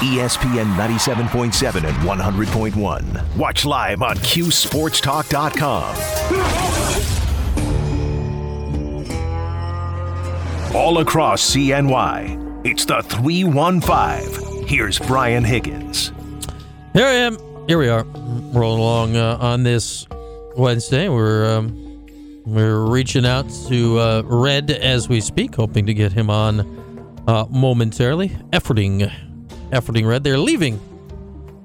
ESPN 97.7 and 100.1. Watch live on QSportsTalk.com. All across CNY, it's the 315. Here's Brian Higgins. Here I am. Here we are, rolling along uh, on this Wednesday. We're um, we're reaching out to uh, Red as we speak, hoping to get him on uh, momentarily. Efforting, efforting Red. They're leaving.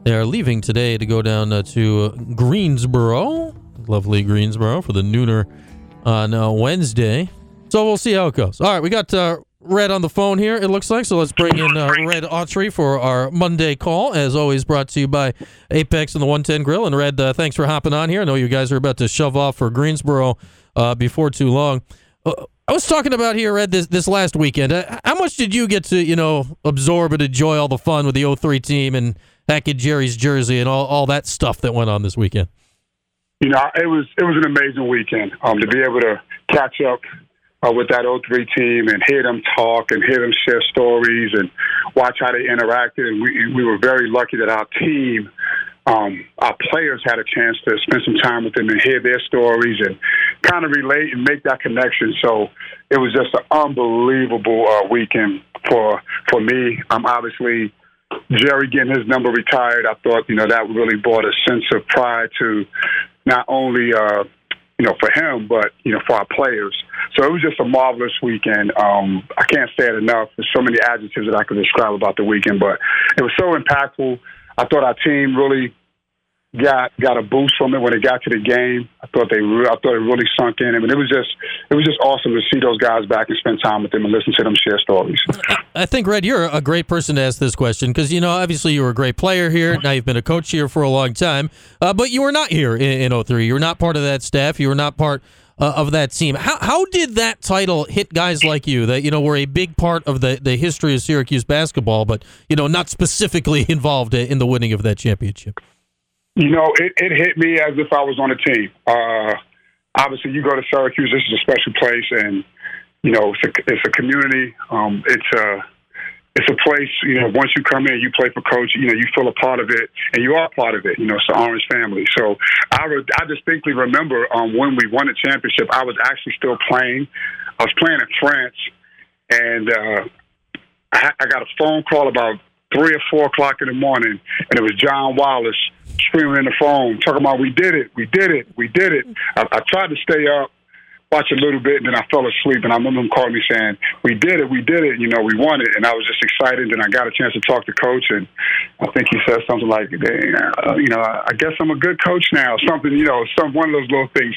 They are leaving today to go down uh, to Greensboro, lovely Greensboro, for the nooner on uh, Wednesday. So we'll see how it goes. All right, we got uh, Red on the phone here, it looks like. So let's bring in uh, Red Autry for our Monday call. As always, brought to you by Apex and the 110 Grill. And Red, uh, thanks for hopping on here. I know you guys are about to shove off for Greensboro uh, before too long. I was talking about here, Red, this, this last weekend. Uh, how much did you get to, you know, absorb and enjoy all the fun with the 03 team and Hackett Gerry's jersey and all, all that stuff that went on this weekend? You know, it was it was an amazing weekend um, to be able to catch up uh, with that 03 team and hear them talk and hear them share stories and watch how they interacted. And we, we were very lucky that our team, um, our players had a chance to spend some time with them and hear their stories and kind of relate and make that connection. So it was just an unbelievable uh, weekend for for me. I'm obviously Gerry getting his number retired. I thought you know that really brought a sense of pride to not only uh, you know, for him, but you know, for our players. So it was just a marvelous weekend. Um, I can't say it enough. There's so many adjectives that I could describe about the weekend, but it was so impactful. I thought our team really got got a boost from it when it got to the game. I thought they re- I thought it really sunk in. I mean, it was just it was just awesome to see those guys back and spend time with them and listen to them share stories. I think Red, you're a great person to ask this question because you know obviously you were a great player here. Now you've been a coach here for a long time, uh, but you were not here in, in 03. You were not part of that staff. You were not part. Uh, of that team, how how did that title hit guys like you that you know were a big part of the, the history of Syracuse basketball, but you know not specifically involved in the winning of that championship? You know, it, it hit me as if I was on a team. Uh, obviously, you go to Syracuse. This is a special place, and you know, it's a, it's a community. Um, it's a it's a place. You know, once you come in, you play for coach. You know, you feel a part of it, and you are part of it. You know, it's the Orange family. So I re- I distinctly remember um, when we won the championship. I was actually still playing. I was playing in France, and uh, I, I got a phone call about three or four o'clock in the morning, and it was John Wallace screaming in the phone, talking about we did it, we did it, we did it. I, I tried to stay up, watch a little bit, and then I fell asleep. And I remember him calling me saying, "We did it, we did it. You know, we won it." And I was just excited. And I got a chance to talk to coach, and I think he said something like, uh, "You know, I guess I'm a good coach now." Something, you know, some one of those little things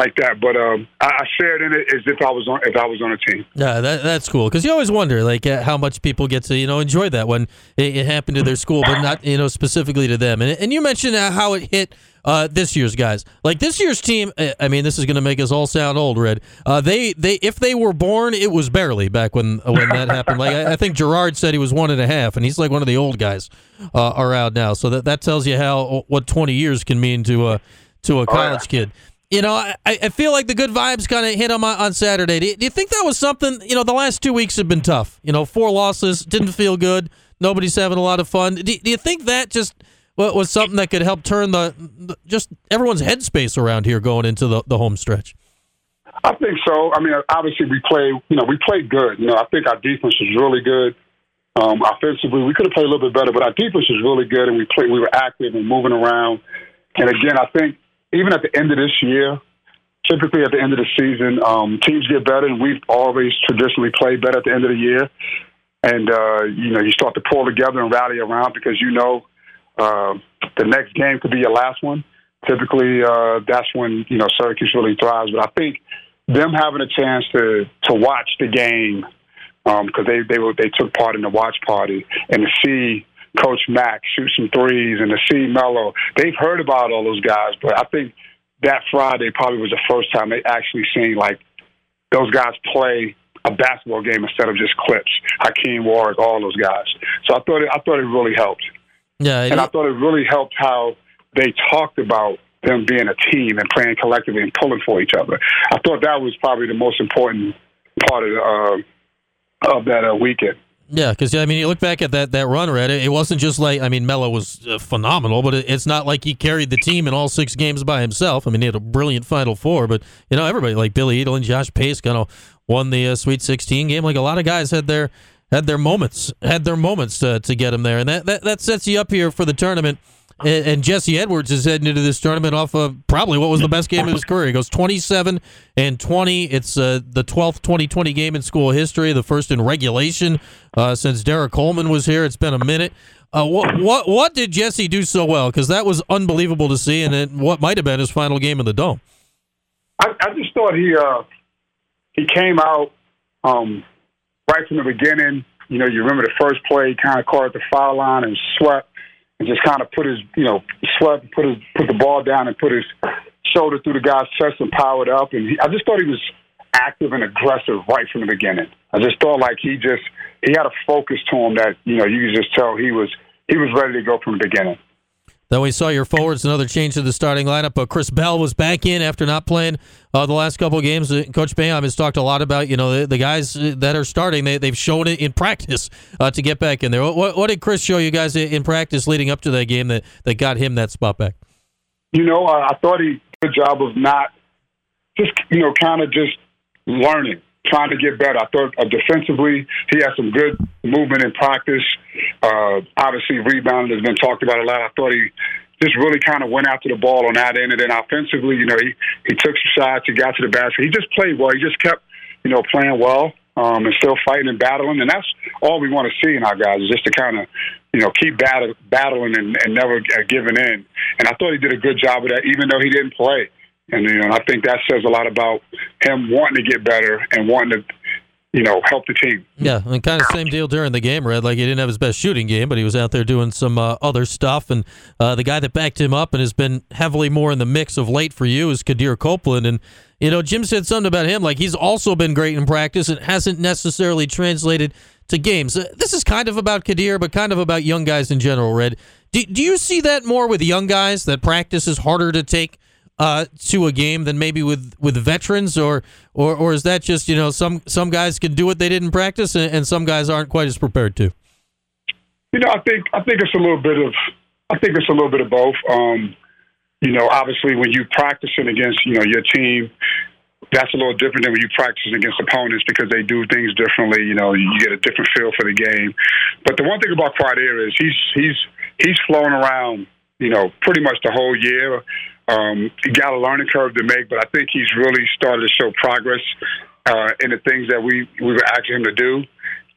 like that. But um, I, I shared in it as if I was on if I was on a team. Yeah, that, that's cool because you always wonder like uh, how much people get to you know enjoy that when it, it happened to their school, but not you know specifically to them. And and you mentioned uh, how it hit uh, this year's guys. Like this year's team, uh, I mean, this is going to make us all sound old, Red. Uh, they they if they were born, it was barely back when when that happened. Like I, I, think Girard said he was one and a half, and he's like one of the old guys uh, around now. So that that tells you how what twenty years can mean to a to a college oh, yeah. kid. You know, I, I feel like the good vibes kind of hit on on Saturday. Do you, do you think that was something? You know, the last two weeks have been tough. You know, four losses, didn't feel good. Nobody's having a lot of fun. Do, do you think that just was something that could help turn the, the, just everyone's headspace around here going into the, the home stretch? I think so. I mean, obviously we play. You know, we played good. You know, I think our defense was really good. Um, offensively, we could have played a little bit better, but our defense was really good, and we played. We were active and moving around. And again, I think even at the end of this year, typically at the end of the season, um, teams get better, and we've always traditionally played better at the end of the year. And uh, you know, you start to pull together and rally around because you know uh, the next game could be your last one. Typically, uh, that's when you know Syracuse really thrives. But I think them having a chance to to watch the game because um, they they were they took part in the watch party and to see Coach Mack shoot some threes and to see Melo, they've heard about all those guys, but I think that Friday probably was the first time they actually seen like those guys play a basketball game instead of just clips. Hakim Warrick, all those guys. So I thought it, I thought it really helped. Yeah, and I thought it really helped how they talked about them being a team and playing collectively and pulling for each other. I thought that was probably the most important part of uh, of that uh, weekend. Yeah, because I mean, you look back at that that run, Red. It wasn't just like I mean, Melo was uh, phenomenal, but it, it's not like he carried the team in all six games by himself. I mean, he had a brilliant Final Four, but you know, everybody like Billy Edelin and Josh Pace kind of won the uh, Sweet 16 game. Like a lot of guys had their had their moments, had their moments to, to get him there, and that, that that sets you up here for the tournament. And, and Jesse Edwards is heading into this tournament off of probably what was the best game of his career. He goes 27 and 20. It's uh, the 12th 2020 game in school history, the first in regulation uh, since Derrick Coleman was here. It's been a minute. Uh, what what what did Jesse do so well? Because that was unbelievable to see, and it, what might have been his final game in the dome. I, I just thought he uh, he came out um, right from the beginning. You know, you remember the first play, kind of caught the foul line and swept and just kind of put his, you know, swept, put his, put the ball down and put his shoulder through the guy's chest and powered up. And he, I just thought he was active and aggressive right from the beginning. I just thought like he just he had a focus to him that you know you could just tell he was he was ready to go from the beginning. Then we saw your forwards, another change to the starting lineup. But Chris Bell was back in after not playing uh, the last couple of games. Uh, Coach Boeheim has talked a lot about, you know, the, the guys that are starting, they, they've shown it in practice uh, to get back in there. What, what, did Chris show you guys in practice leading up to that game that, that got him that spot back? You know, I thought he did a good job of not just, you know, kind of just learning trying to get better. I thought uh, defensively he had some good movement in practice. Uh, obviously, rebounding has been talked about a lot. I thought he just really kind of went after the ball on that end, and then offensively, you know, he he took some shots, he got to the basket, he just played well. He just kept, you know, playing well. Um, and still fighting and battling, and that's all we want to see in our guys is just to kind of, you know, keep battle, battling and, and never uh, giving in. And I thought he did a good job of that, even though he didn't play. And you know, I think that says a lot about him wanting to get better and wanting to, you know, help the team. Yeah, and kind of same deal during the game, Red. Like he didn't have his best shooting game, but he was out there doing some uh, other stuff. And uh, the guy that backed him up and has been heavily more in the mix of late for you is Quadir Copeland. And you know, Jim said something about him, like he's also been great in practice and hasn't necessarily translated to games. Uh, this is kind of about Quadir, but kind of about young guys in general. Red, do, do you see that more with young guys that practice is harder to take? Uh, to a game than maybe with, with veterans, or, or or is that just you know some some guys can do what they did in practice, and, and some guys aren't quite as prepared to? You know, I think I think it's a little bit of I think it's a little bit of both. Um, you know, obviously when you're practicing against you know your team, that's a little different than when you practice against opponents because they do things differently. You know, you get a different feel for the game. But the one thing about Quadir is he's he's he's flown around. You know, pretty much the whole year. Um, he got a learning curve to make, but I think he's really started to show progress uh, in the things that we we were asking him to do.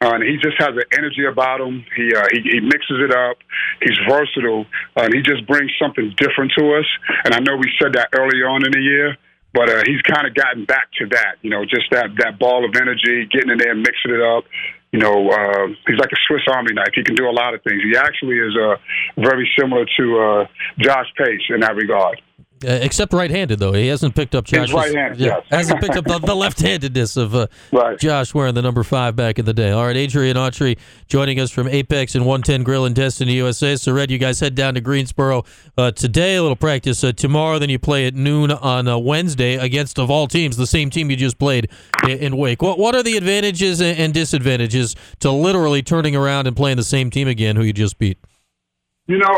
Uh, and he just has an energy about him. He, uh, he he mixes it up. He's versatile, uh, and he just brings something different to us. And I know we said that early on in the year, but uh, he's kind of gotten back to that. You know, just that that ball of energy, getting in there, and mixing it up. You know, uh, he's like a Swiss Army knife. He can do a lot of things. He actually is uh, very similar to uh, Josh Pace in that regard. Uh, except right-handed, though he hasn't picked up Josh. right-handed, yeah, yes. hasn't picked up the, the left-handedness of uh, Right. Josh wearing the number five back in the day. All right, Adrian Autry joining us from Apex and 110 Grill in Destiny, USA. So, Red, you guys head down to Greensboro uh, today. A little practice uh, tomorrow. Then you play at noon on uh, Wednesday against, of all teams, the same team you just played in, in Wake. What what are the advantages and, and disadvantages to literally turning around and playing the same team again, who you just beat? You know,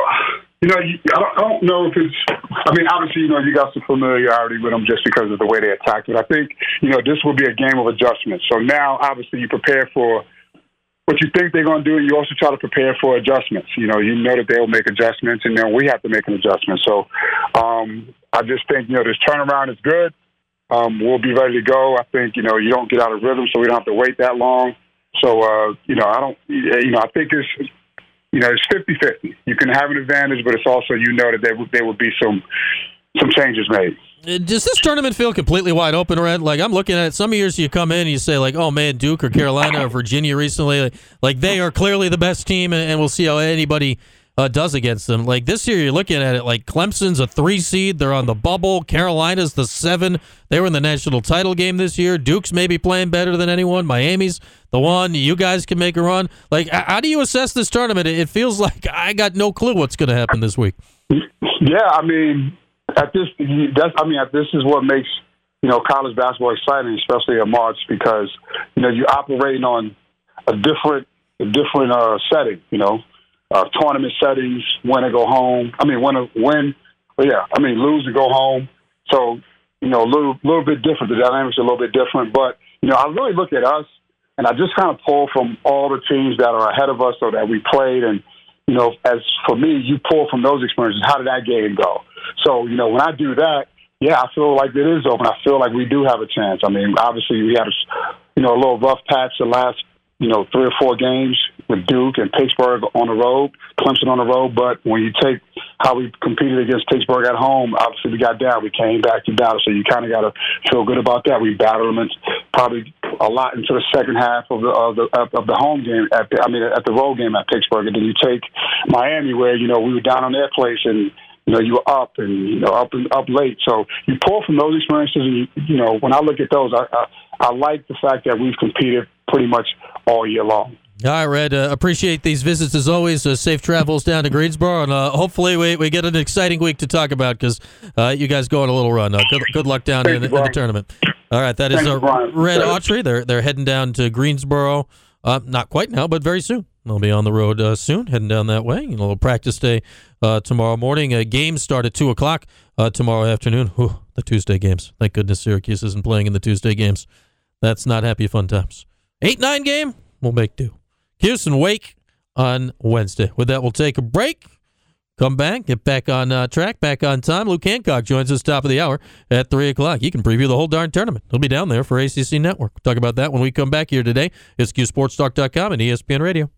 you know, I don't, I don't know if it's. I mean, obviously, you know, you got some familiarity with them just because of the way they attacked it. I think, you know, this will be a game of adjustments. So now, obviously, you prepare for what you think they're going to do, and you also try to prepare for adjustments. You know, you know that they'll make adjustments, and then we have to make an adjustment. So, um, I just think, you know, this turnaround is good. Um, we'll be ready to go. I think, you know, you don't get out of rhythm, so we don't have to wait that long. So, uh, you know, I don't, you know, I think it's, you know, it's 50-50. You can have an advantage, but it's also, you know, that there, there would be some, some changes made. Uh, Does this tournament feel completely wide open, Red? Like I'm looking at it. Some years you come in and you say like, "Oh man, Duke or Carolina or Virginia recently, like, like they are clearly the best team, and, and we'll see how anybody uh, does against them." Like this year, you're looking at it like Clemson's a three seed, they're on the bubble. Carolina's the seven. They were in the national title game this year. Duke's maybe playing better than anyone. Miami's the one. You guys can make a run. Like, how do you assess this tournament? It feels like I got no clue what's going to happen this week. Yeah, I mean, at this, that's, I mean, this is what makes you know college basketball exciting, especially in March, because you know you're operating on a different a different uh, setting. You know, uh, tournament settings, win and go home. I mean, when win, win. Yeah, I mean, lose and go home. So you know, a little little bit different. The dynamics are a little bit different. But you know, I really look at us, and I just kind of pull from all the teams that are ahead of us, or that we played, and you know, as for me, you pull from those experiences. How did that game go? So you know, when I do that, yeah, I feel like it is open. I feel like we do have a chance. I mean, obviously we had a, you know, a little rough patch the last you know, three or four games with Duke and Pittsburgh on the road, Clemson on the road. But when you take how we competed against Pittsburgh at home, obviously we got down. We came back to battle, so you kind of got to feel good about that. We battled them probably a lot into the second half of the of the of the home game. At the, I mean, at the road game at Pittsburgh, and then you take Miami, where you know we were down on their place and you know, you were up and you know up and up late. So you pull from those experiences, and you, you know, when I look at those, I, I I like the fact that we've competed pretty much all year long. All right, Red. Uh, appreciate these visits as always. Uh, safe travels down to Greensboro, and uh, hopefully we, we get an exciting week to talk about because uh, you guys go on a little run. Uh, good, good luck down in, in, the tournament. All right, that is uh, Red Autry. They're they're heading down to Greensboro. not quite now, but very soon. They'll be on the road soon, heading down that way. You know, a little practice day tomorrow morning. Uh, games start at two o'clock tomorrow afternoon. Whew, the Tuesday games. Thank goodness Syracuse isn't playing in the Tuesday games. That's not happy fun times. 8 9 game, we'll make do. Houston Wake on Wednesday. With that, we'll take a break. Come back, get back on uh, track, back on time. Luke Hancock joins us top of the hour at 3 o'clock. He can preview the whole darn tournament. He'll be down there for ACC Network. We'll talk about that when we come back here today. It's QSportsTalk.com and ESPN Radio.